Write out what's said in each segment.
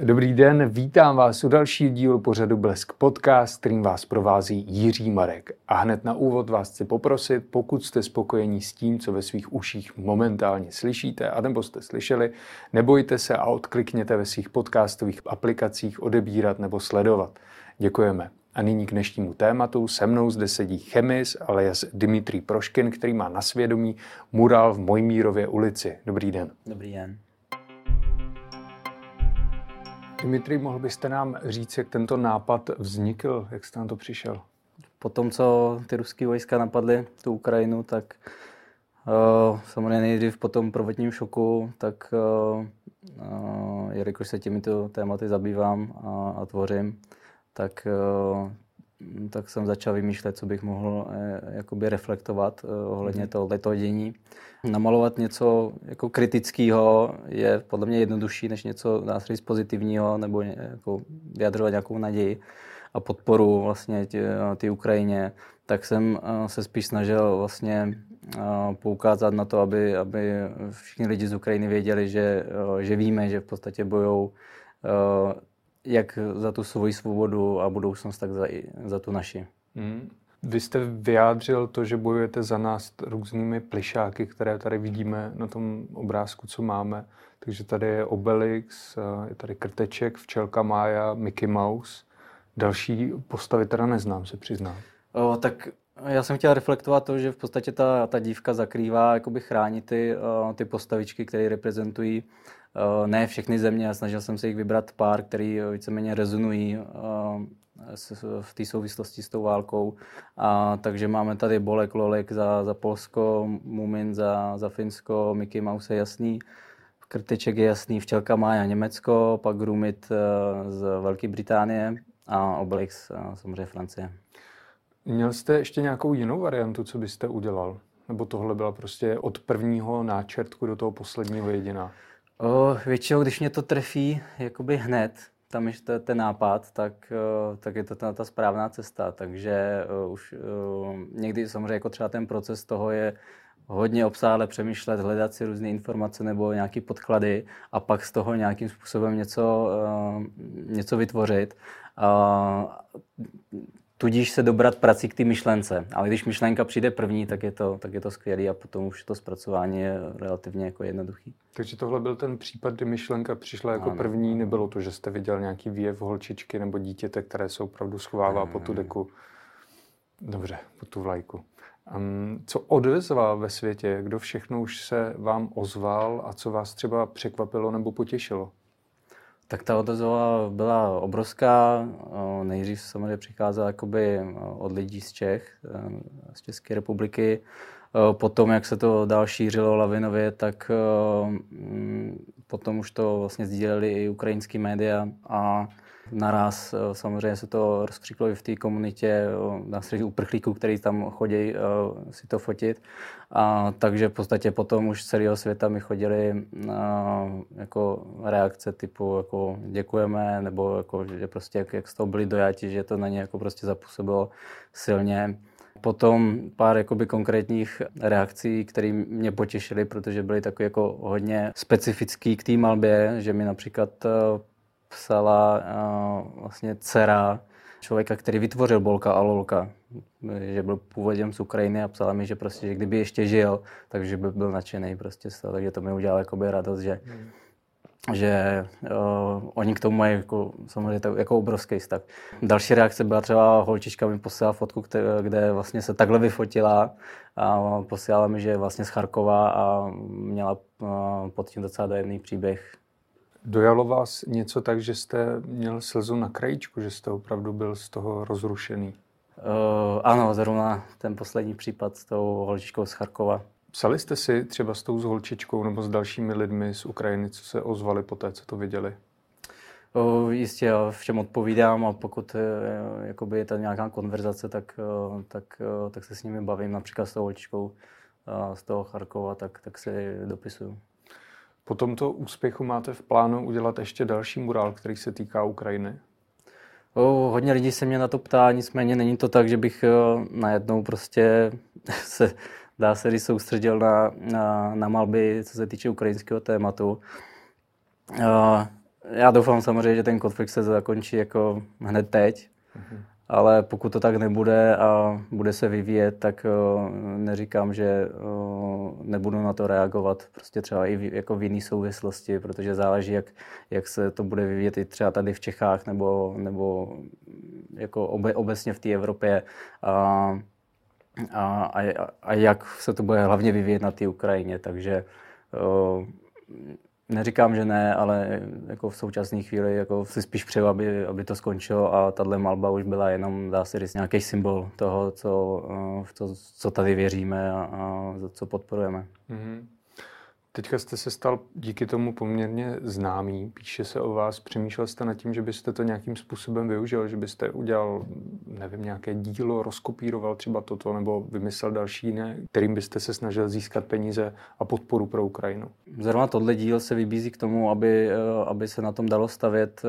Dobrý den, vítám vás u dalšího dílu pořadu Blesk Podcast, kterým vás provází Jiří Marek. A hned na úvod vás chci poprosit, pokud jste spokojení s tím, co ve svých uších momentálně slyšíte, a nebo jste slyšeli, nebojte se a odklikněte ve svých podcastových aplikacích odebírat nebo sledovat. Děkujeme. A nyní k dnešnímu tématu. Se mnou zde sedí chemis alias Dimitrij Proškin, který má na svědomí murál v Mojmírově ulici. Dobrý den. Dobrý den. Dimitri, mohl byste nám říct, jak tento nápad vznikl, jak jste na to přišel? Po tom, co ty ruské vojska napadly tu Ukrajinu, tak uh, samozřejmě nejdřív po tom prvotním šoku, tak uh, jelikož se těmito tématy zabývám a, a tvořím, tak, uh, tak jsem začal vymýšlet, co bych mohl eh, jakoby reflektovat uh, ohledně mm-hmm. toho dění. Namalovat něco jako kritického je podle mě jednodušší, než něco dá se říct pozitivního nebo jako vyjadřovat nějakou naději a podporu vlastně tě, ty Ukrajině, tak jsem eh, se spíš snažil vlastně eh, poukázat na to, aby, aby všichni lidi z Ukrajiny věděli, že, eh, že víme, že v podstatě bojou jak za tu svoji svobodu a budoucnost, tak za, za tu naši. Hmm. Vy jste vyjádřil to, že bojujete za nás různými plišáky, které tady vidíme na tom obrázku, co máme. Takže tady je Obelix, je tady Krteček, Včelka Mája, Mickey Mouse. Další postavy teda neznám, se přiznám. O, tak já jsem chtěl reflektovat to, že v podstatě ta, ta dívka zakrývá, jakoby chrání ty, ty postavičky, které reprezentují ne všechny země. Snažil jsem se jich vybrat pár, který víceméně rezonují v té souvislosti s tou válkou. A, takže máme tady Bolek, Lolek za, za Polsko, Mumin za, za Finsko, Mickey Mouse je jasný, Krteček je jasný, Včelka Mája Německo, pak Grumit z Velké Británie a Obelix samozřejmě Francie. Měl jste ještě nějakou jinou variantu, co byste udělal? Nebo tohle byla prostě od prvního náčrtku do toho posledního jediná? O, většinou, když mě to trefí jakoby hned, tam je ten nápad, tak, tak je to ta, ta správná cesta. Takže uh, už uh, někdy samozřejmě jako třeba ten proces toho je hodně obsáhle přemýšlet, hledat si různé informace nebo nějaké podklady a pak z toho nějakým způsobem něco, uh, něco vytvořit. Uh, tudíž se dobrat prací k té myšlence. Ale když myšlenka přijde první, tak je to, tak je to skvělé a potom už to zpracování je relativně jako jednoduchý. Takže tohle byl ten případ, kdy myšlenka přišla jako ano. první, nebylo to, že jste viděl nějaký výjev holčičky nebo dítěte, které se opravdu schovává po tu deku. Dobře, po tu vlajku. Um, co odezval ve světě? Kdo všechno už se vám ozval a co vás třeba překvapilo nebo potěšilo? Tak ta odezva byla obrovská. Nejdřív samozřejmě přicházela jakoby od lidí z Čech, z České republiky. Potom, jak se to dál šířilo lavinově, tak potom už to vlastně sdíleli i ukrajinský média a naraz eh, samozřejmě se to rozkřiklo i v té komunitě, na se uprchlíků, který tam chodí eh, si to fotit. A, takže v podstatě potom už z celého světa mi chodili eh, jako reakce typu jako děkujeme, nebo jako, že prostě jak, jak z toho byli dojati, že to na ně jako prostě zapůsobilo silně. Potom pár jakoby konkrétních reakcí, které mě potěšily, protože byly takové jako hodně specifický k té malbě, že mi například psala uh, vlastně dcera člověka, který vytvořil Bolka a Lolka, že byl původem z Ukrajiny a psala mi, že prostě, že kdyby ještě žil, takže by byl nadšený prostě z toho, takže to mi udělalo jakoby radost, že, hmm. že uh, oni k tomu mají jako, samozřejmě to, jako obrovský vztah. Další reakce byla třeba holčička mi posílala fotku, kde, kde vlastně se takhle vyfotila a posílala mi, že je vlastně z Charkova a měla uh, pod tím docela dojemný příběh Dojalo vás něco tak, že jste měl slzu na krajičku, že jste opravdu byl z toho rozrušený? Uh, ano, zrovna ten poslední případ s tou holčičkou z Charkova. Psali jste si třeba s tou s holčičkou nebo s dalšími lidmi z Ukrajiny, co se ozvali po té, co to viděli? Uh, jistě, já všem odpovídám a pokud uh, jakoby je tam nějaká konverzace, tak, uh, tak, tak se s nimi bavím, například s tou holčičkou z toho Charkova, tak, tak se dopisuju. Po tomto úspěchu máte v plánu udělat ještě další murál, který se týká Ukrajiny? O, hodně lidí se mě na to ptá, nicméně není to tak, že bych najednou prostě se, dá se říct, soustředil na, na, na malby, co se týče ukrajinského tématu. já doufám samozřejmě, že ten konflikt se zakončí jako hned teď, mm-hmm. Ale pokud to tak nebude a bude se vyvíjet, tak uh, neříkám, že uh, nebudu na to reagovat prostě třeba i jako v jiné souvislosti, protože záleží, jak, jak se to bude vyvíjet i třeba tady v Čechách nebo, nebo jako obe, obecně v té Evropě. Uh, a, a, a jak se to bude hlavně vyvíjet na té Ukrajině. Takže uh, neříkám, že ne, ale jako v současné chvíli jako si spíš přeju, aby, aby to skončilo a tahle malba už byla jenom, dá se říct, nějaký symbol toho, co, uh, co, co tady věříme a, a co podporujeme. Mm-hmm. Teďka jste se stal díky tomu poměrně známý, píše se o vás, přemýšlel jste nad tím, že byste to nějakým způsobem využil, že byste udělal, nevím, nějaké dílo, rozkopíroval třeba toto, nebo vymyslel další jiné, kterým byste se snažil získat peníze a podporu pro Ukrajinu. Zrovna tohle díl se vybízí k tomu, aby, eh, aby se na tom dalo stavět eh,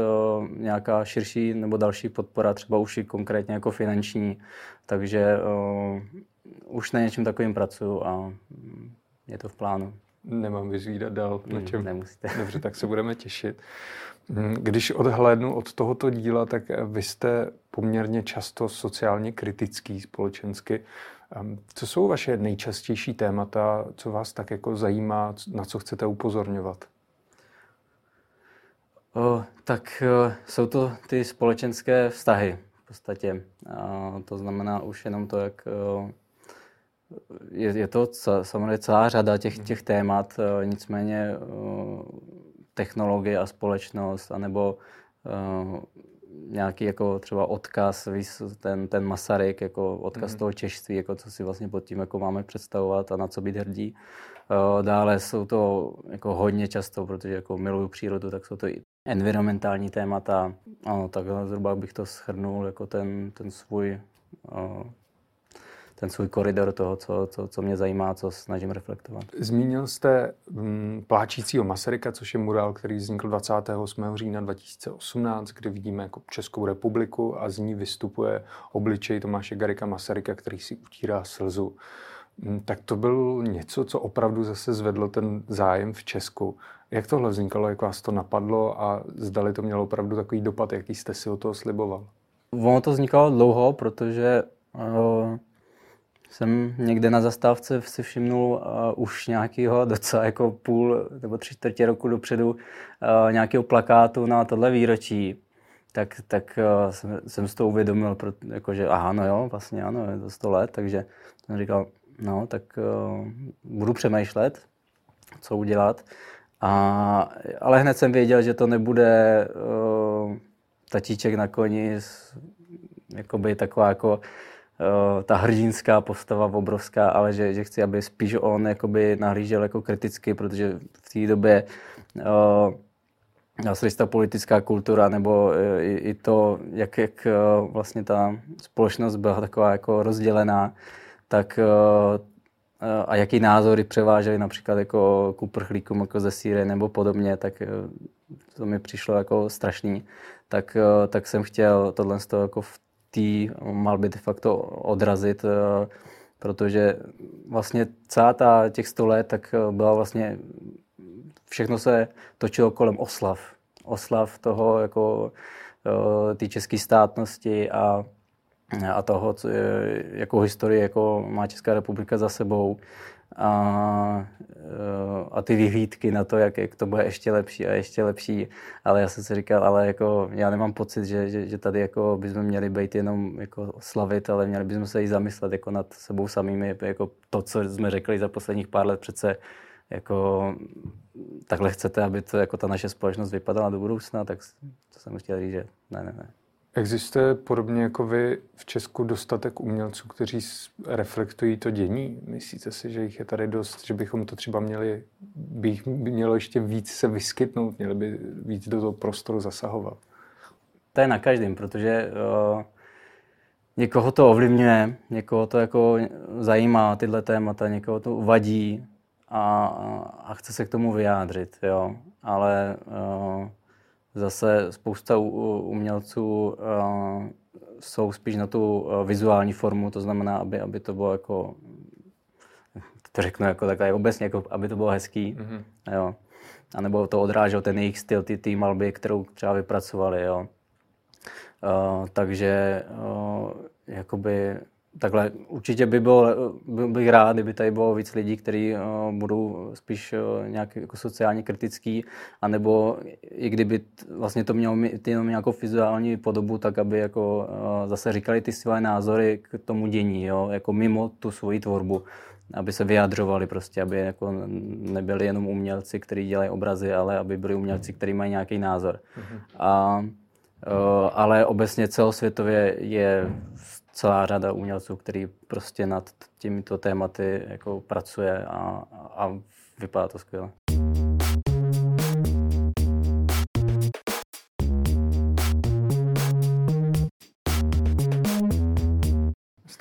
nějaká širší nebo další podpora, třeba už i konkrétně jako finanční, takže uh, už na něčem takovým pracuju a je to v plánu. Nemám vyzvídat dál, na hmm, čem. Nemusíte. Dobře, tak se budeme těšit. Hmm, když odhlédnu od tohoto díla, tak vy jste poměrně často sociálně kritický společensky. Ehm, co jsou vaše nejčastější témata, co vás tak jako zajímá, na co chcete upozorňovat? O, tak o, jsou to ty společenské vztahy v podstatě. A to znamená už jenom to, jak o, je, je to samozřejmě celá řada těch, těch témat, eh, nicméně eh, technologie a společnost, anebo uh, nějaký jako třeba odkaz, ten, ten Masaryk, jako odkaz mm. toho češství, jako co si vlastně pod tím jako máme představovat a na co být hrdí. Dále jsou to jako hodně často, protože jako miluju přírodu, tak jsou to i environmentální témata. Ano, tak zhruba bych to shrnul jako ten, ten svůj ten svůj koridor toho, co, co, co mě zajímá, co snažím reflektovat. Zmínil jste hm, pláčícího Masaryka, což je mural, který vznikl 28. října 2018, kdy vidíme jako Českou republiku a z ní vystupuje obličej Tomáše Garika Masaryka, který si utírá slzu. Hm, tak to byl něco, co opravdu zase zvedlo ten zájem v Česku. Jak tohle vznikalo, jak vás to napadlo a zdali to mělo opravdu takový dopad, jaký jste si o toho sliboval? Ono to vznikalo dlouho, protože uh jsem někde na zastávce si všimnul uh, už nějakého docela jako půl nebo tři čtvrtě roku dopředu uh, nějakého plakátu na tohle výročí. Tak, tak uh, jsem, jsem si to uvědomil, jako, že aha, no jo, vlastně ano, je to 100 let, takže jsem říkal, no, tak uh, budu přemýšlet, co udělat. A, ale hned jsem věděl, že to nebude uh, tatíček na koni, jakoby taková jako ta hrdinská postava obrovská, ale že, že chci, aby spíš on jakoby nahlížel jako kriticky, protože v té době uh, ta politická kultura nebo eh, i, i to, jak, jak vlastně ta společnost byla taková jako rozdělená, tak a jaký názory převážely například jako k uprchlíkům jako ze Sýrie nebo podobně, tak to mi přišlo jako strašný. Tak, tak jsem chtěl tohle jako v té malby de facto odrazit, eh, protože vlastně celá ta těch 100 let tak eh, byla vlastně, všechno se točilo kolem oslav. Oslav toho jako eh, té české státnosti a, a toho, co je, jakou historii jako má Česká republika za sebou a, a ty vyhlídky na to, jak, jak to bude ještě lepší a ještě lepší. Ale já jsem si říkal, ale jako já nemám pocit, že, že, že tady jako bychom měli být jenom jako slavit, ale měli bychom se i zamyslet jako nad sebou samými, jako to, co jsme řekli za posledních pár let přece jako takhle chcete, aby to jako ta naše společnost vypadala do budoucna, tak to jsem chtěl říct, že ne, ne, ne. Existuje podobně jako vy v Česku dostatek umělců, kteří reflektují to dění? Myslíte si, že jich je tady dost, že bychom to třeba měli, bych mělo ještě víc se vyskytnout, měli by víc do toho prostoru zasahovat? To je na každém, protože uh, někoho to ovlivňuje, někoho to jako zajímá tyhle témata, někoho to vadí a, a chce se k tomu vyjádřit, jo. Ale uh, Zase spousta umělců uh, jsou spíš na tu uh, vizuální formu, to znamená, aby, aby to bylo jako, to řeknu jako takhle obecně, jako aby to bylo hezký. Mm-hmm. Jo. anebo to odrážel ten jejich styl, ty, ty malby, kterou třeba vypracovali. Jo. Uh, takže uh, jakoby takhle určitě by byl, byl bych rád, kdyby tady bylo víc lidí, kteří uh, budou spíš uh, nějak jako sociálně kritický, anebo i kdyby t, vlastně to mělo mít jenom nějakou vizuální podobu, tak aby jako uh, zase říkali ty své názory k tomu dění, jo, jako mimo tu svoji tvorbu aby se vyjadřovali prostě, aby jako nebyli jenom umělci, kteří dělají obrazy, ale aby byli umělci, kteří mají nějaký názor. Mm-hmm. A, ale obecně celosvětově je celá řada umělců, který prostě nad těmito tématy jako pracuje a, a vypadá to skvěle.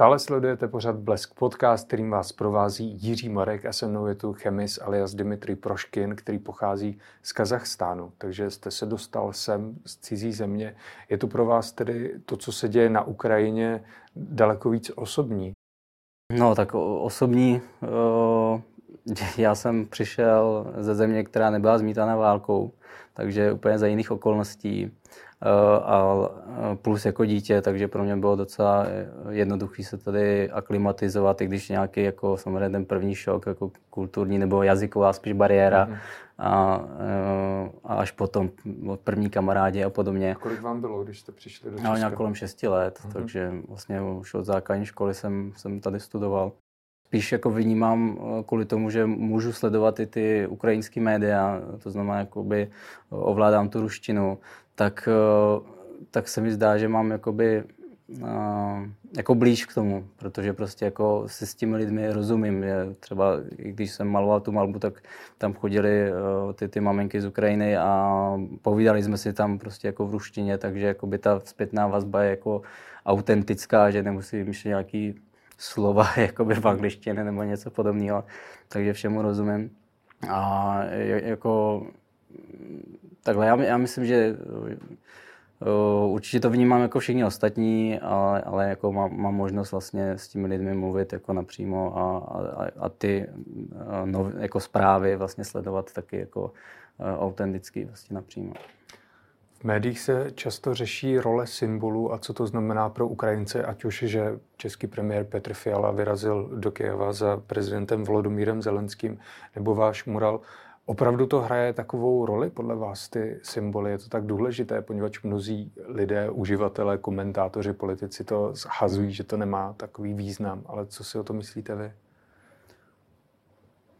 Stále sledujete pořad Blesk podcast, kterým vás provází Jiří Marek a se mnou je tu chemis alias Dimitri Proškin, který pochází z Kazachstánu. Takže jste se dostal sem z cizí země. Je to pro vás tedy to, co se děje na Ukrajině, daleko víc osobní? No tak osobní. Já jsem přišel ze země, která nebyla zmítána válkou, takže úplně za jiných okolností. Eh, a plus jako dítě, takže pro mě bylo docela jednoduché se tady aklimatizovat, i když nějaký jako samozřejmě ten první šok, jako kulturní nebo jazyková spíš bariéra mm-hmm. a, eh, a, až potom první kamarádi a podobně. A kolik vám bylo, když jste přišli do Česka? No, nějak kolem 6 let, mm-hmm. takže vlastně už od základní školy jsem, jsem tady studoval spíš jako vnímám eh, kvůli tomu, že můžu sledovat i ty ukrajinské média, to znamená, jakoby ovládám tu ruštinu, tak, eh, tak se mi zdá, že mám jakoby eh, jako blíž k tomu, protože prostě jako si s těmi lidmi rozumím. Je třeba, když jsem maloval tu malbu, tak tam chodili ty, ty maminky z Ukrajiny a povídali jsme si tam prostě jako v ruštině, takže jakoby ta zpětná vazba je jako autentická, že nemusí myšlet nějaký slova jakoby v angličtině nebo něco podobného, takže všemu rozumím. A jako takhle, já, já myslím, že uh, určitě to vnímám jako všichni ostatní, ale, ale jako mám, mám možnost vlastně s těmi lidmi mluvit jako napřímo a, a, a ty uh, nov, jako zprávy vlastně sledovat taky jako uh, autenticky vlastně napřímo. V médiích se často řeší role symbolů a co to znamená pro Ukrajince, ať už, že český premiér Petr Fiala vyrazil do Kyjeva za prezidentem Volodymyrem Zelenským, nebo váš mural. Opravdu to hraje takovou roli podle vás, ty symboly? Je to tak důležité, poněvadž mnozí lidé, uživatelé, komentátoři, politici to zhazují, že to nemá takový význam. Ale co si o to myslíte vy?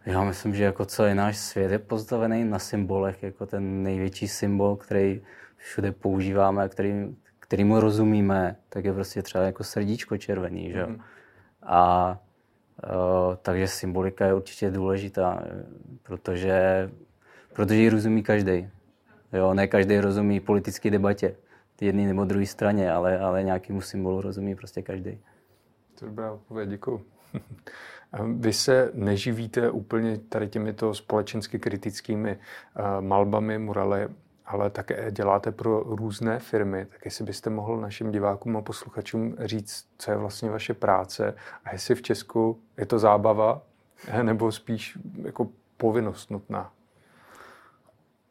Já myslím, že jako celý náš svět je postavený na symbolech, jako ten největší symbol, který všude používáme, který, kterýmu rozumíme, tak je prostě třeba jako srdíčko červený, že? Mm. A takže symbolika je určitě důležitá, protože, protože ji rozumí každý. Jo, ne každý rozumí politické debatě, jedné nebo druhé straně, ale, ale nějakému symbolu rozumí prostě každý. To je dobrá odpověď, děkuji. Vy se neživíte úplně tady těmito společensky kritickými uh, malbami, muraly ale také děláte pro různé firmy, tak jestli byste mohl našim divákům a posluchačům říct, co je vlastně vaše práce a jestli v Česku je to zábava nebo spíš jako povinnost nutná.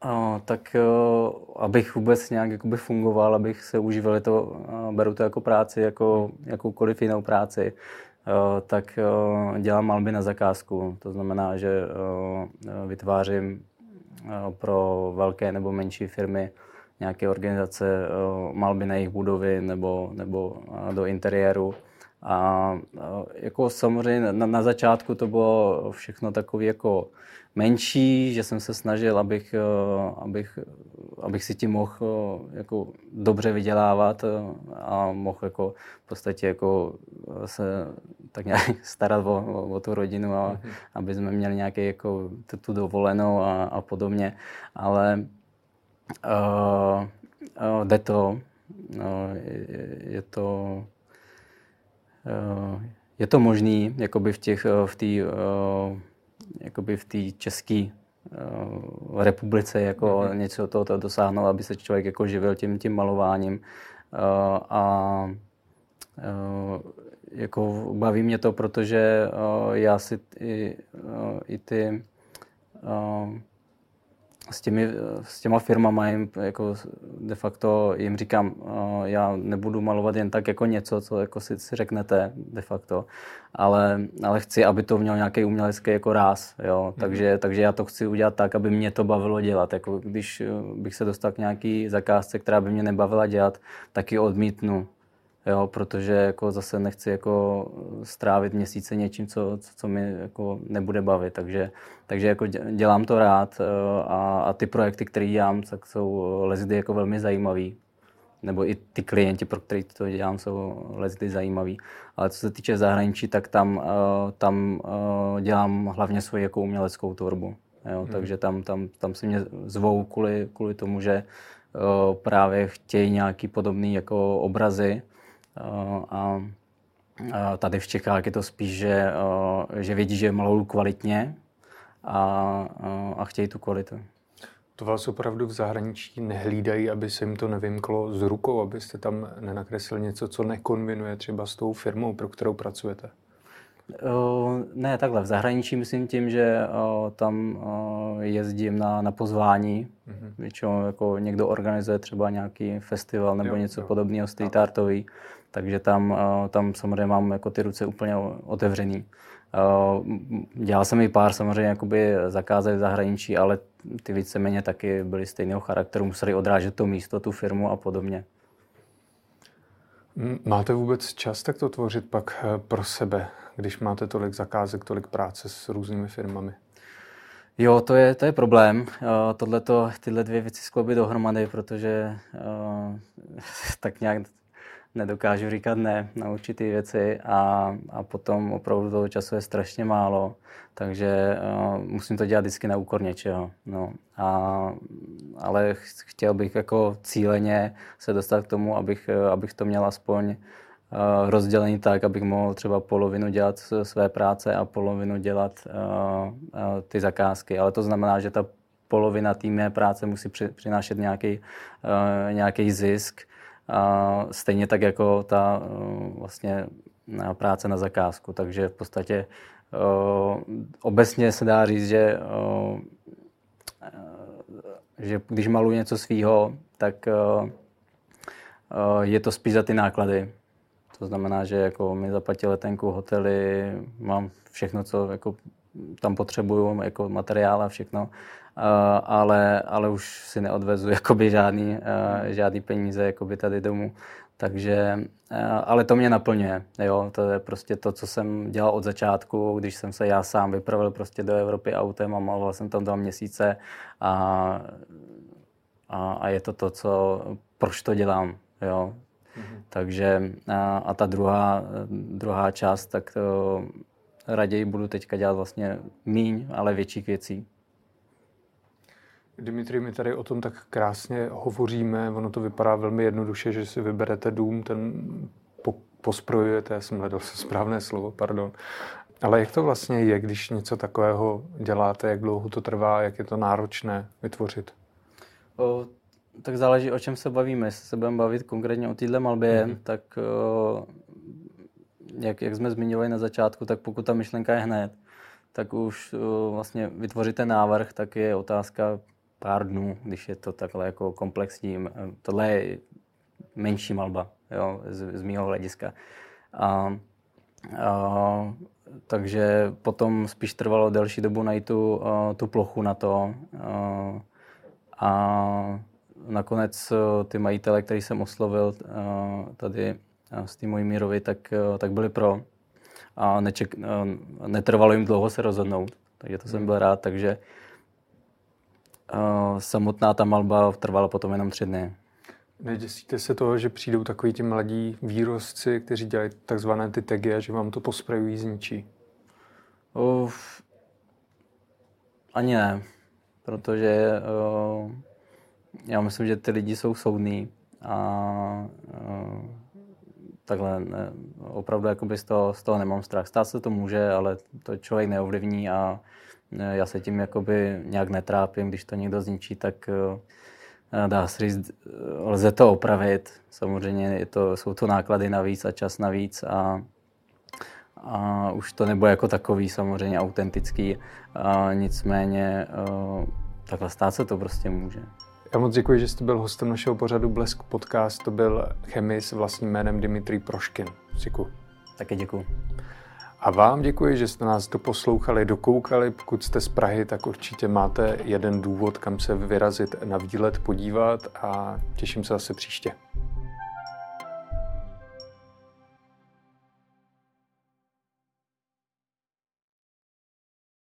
O, tak o, abych vůbec nějak jakoby fungoval, abych se užíval, to, o, beru to jako práci, jako jakoukoliv jinou práci, o, tak dělám malby na zakázku. To znamená, že vytvářím pro velké nebo menší firmy, nějaké organizace, eh, malby na jejich budovy nebo, nebo eh, do interiéru. A jako samozřejmě na, na začátku to bylo všechno takové jako menší, že jsem se snažil, abych, abych, abych si tím mohl jako dobře vydělávat a mohl jako v podstatě jako se tak nějak starat o, o, o tu rodinu, a, mm-hmm. aby jsme měli nějaký jako tu, tu dovolenou a, a podobně. Ale uh, uh, jde to. Uh, je, je to uh, je to možný, jakoby v těch, v té uh, jakoby v té české uh, republice jako mm-hmm. něco toho dosáhnout, aby se člověk jako živil tím, tím malováním. Uh, a uh, jako baví mě to, protože uh, já si i, uh, i ty uh, s, těmi, s těma firmama jim jako de facto jim říkám, já nebudu malovat jen tak jako něco, co jako si, si řeknete de facto, ale, ale chci, aby to mělo nějaký umělecký jako ráz, jo? Mm. Takže, takže já to chci udělat tak, aby mě to bavilo dělat. Jako když bych se dostal k nějaký zakázce, která by mě nebavila dělat, tak ji odmítnu jo, protože jako zase nechci jako strávit měsíce něčím, co, co, co mi jako nebude bavit, takže, takže jako dělám to rád eh, a, a ty projekty, které dělám, tak jsou lezdy jako velmi zajímavý, nebo i ty klienti, pro který to dělám, jsou lezdy zajímavý. Ale co se týče zahraničí, tak tam, eh, tam eh, dělám hlavně svoji jako uměleckou tvorbu. Jo, hmm. Takže tam, tam, tam si mě zvou kvůli, kvůli tomu, že právě chtějí nějaký podobný jako obrazy, a, tady v Čechách je to spíš, že, že vědí, že malují kvalitně a, a chtějí tu kvalitu. To vás opravdu v zahraničí nehlídají, aby se jim to nevymklo z rukou, abyste tam nenakreslil něco, co nekonvinuje třeba s tou firmou, pro kterou pracujete? Ne, takhle. V zahraničí myslím tím, že tam jezdím na, na pozvání. Mm-hmm. Většinou jako někdo organizuje třeba nějaký festival nebo jo, něco jo. podobného street artový takže tam, eh, tam samozřejmě mám jako ty ruce úplně otevřený. Eh, dělal jsem i pár samozřejmě jakoby zakázek v zahraničí, ale ty víceméně taky byly stejného charakteru, museli odrážet to místo, tu firmu a podobně. Máte vůbec čas tak to tvořit pak eh, pro sebe, když máte tolik zakázek, tolik práce s různými firmami? Jo, to je, to je problém. Tohleto, tyhle dvě věci skloubit dohromady, protože uh, tak nějak nedokážu říkat ne na určité věci a, a potom opravdu toho času je strašně málo, takže uh, musím to dělat vždycky na úkor něčeho. No. A, ale chtěl bych jako cíleně se dostat k tomu, abych, abych to měl aspoň uh, rozdělený tak, abych mohl třeba polovinu dělat své práce a polovinu dělat uh, uh, ty zakázky. Ale to znamená, že ta polovina té mé práce musí při, přinášet nějaký, uh, nějaký zisk, a stejně tak jako ta eh, vlastně eh, práce na zakázku. Takže v podstatě eh, obecně se dá říct, že, že když maluji něco svýho, tak je to spíš za ty náklady. To znamená, že jako mi zaplatí letenku, hotely, mám všechno, co jako tam potřebuju, jako materiál a všechno. Eh, ale, ale už si neodvezu jakoby žádný, eh, žádný peníze jakoby tady domů. Takže, eh, ale to mě naplňuje, jo, to je prostě to, co jsem dělal od začátku, když jsem se já sám vypravil prostě do Evropy autem a maloval jsem tam dva měsíce a, a, a je to to, co, proč to dělám, jo. Mm-hmm. Takže a, a ta druhá, druhá část, tak to raději budu teďka dělat vlastně míň, ale větších věcí. Dimitri, my tady o tom tak krásně hovoříme, ono to vypadá velmi jednoduše, že si vyberete dům, ten po, posprojujete, já jsem hledal správné slovo, pardon. Ale jak to vlastně je, když něco takového děláte, jak dlouho to trvá, jak je to náročné vytvořit? O, tak záleží, o čem se bavíme. Jestli se budeme bavit konkrétně o téhle malbě, mm-hmm. tak o, jak, jak jsme zmiňovali na začátku, tak pokud ta myšlenka je hned, tak už o, vlastně vytvoříte návrh, tak je otázka pár dnů, když je to takhle jako komplexní. Tohle je menší malba, jo, z, z mého hlediska. A, a, takže potom spíš trvalo delší dobu najít tu, tu plochu na to. A, a nakonec ty majitele, který jsem oslovil a, tady s tím mojí Mírovi, tak, tak byli pro. A neček, netrvalo jim dlouho se rozhodnout, takže to jsem byl rád. Takže samotná ta malba trvala potom jenom tři dny. Neděsíte se toho, že přijdou takový ti mladí výrozci, kteří dělají takzvané ty tagy a že vám to posprejují zničí? Uf, ani ne, protože uh, já myslím, že ty lidi jsou soudní a uh, takhle ne, opravdu jakoby z toho, z toho nemám strach. Stát se to může, ale to člověk neovlivní a já se tím jakoby nějak netrápím, když to někdo zničí, tak eh, dá se říct, lze to opravit. Samozřejmě je to, jsou to náklady navíc a čas navíc a, a už to nebude jako takový samozřejmě autentický. A nicméně eh, takhle stát se to prostě může. Já moc děkuji, že jste byl hostem našeho pořadu Blesk Podcast. To byl chemik s vlastním jménem Dimitri Proškin. Děkuji. Taky děkuji. A vám děkuji, že jste nás doposlouchali, dokoukali. Pokud jste z Prahy, tak určitě máte jeden důvod, kam se vyrazit na výlet podívat a těším se zase příště.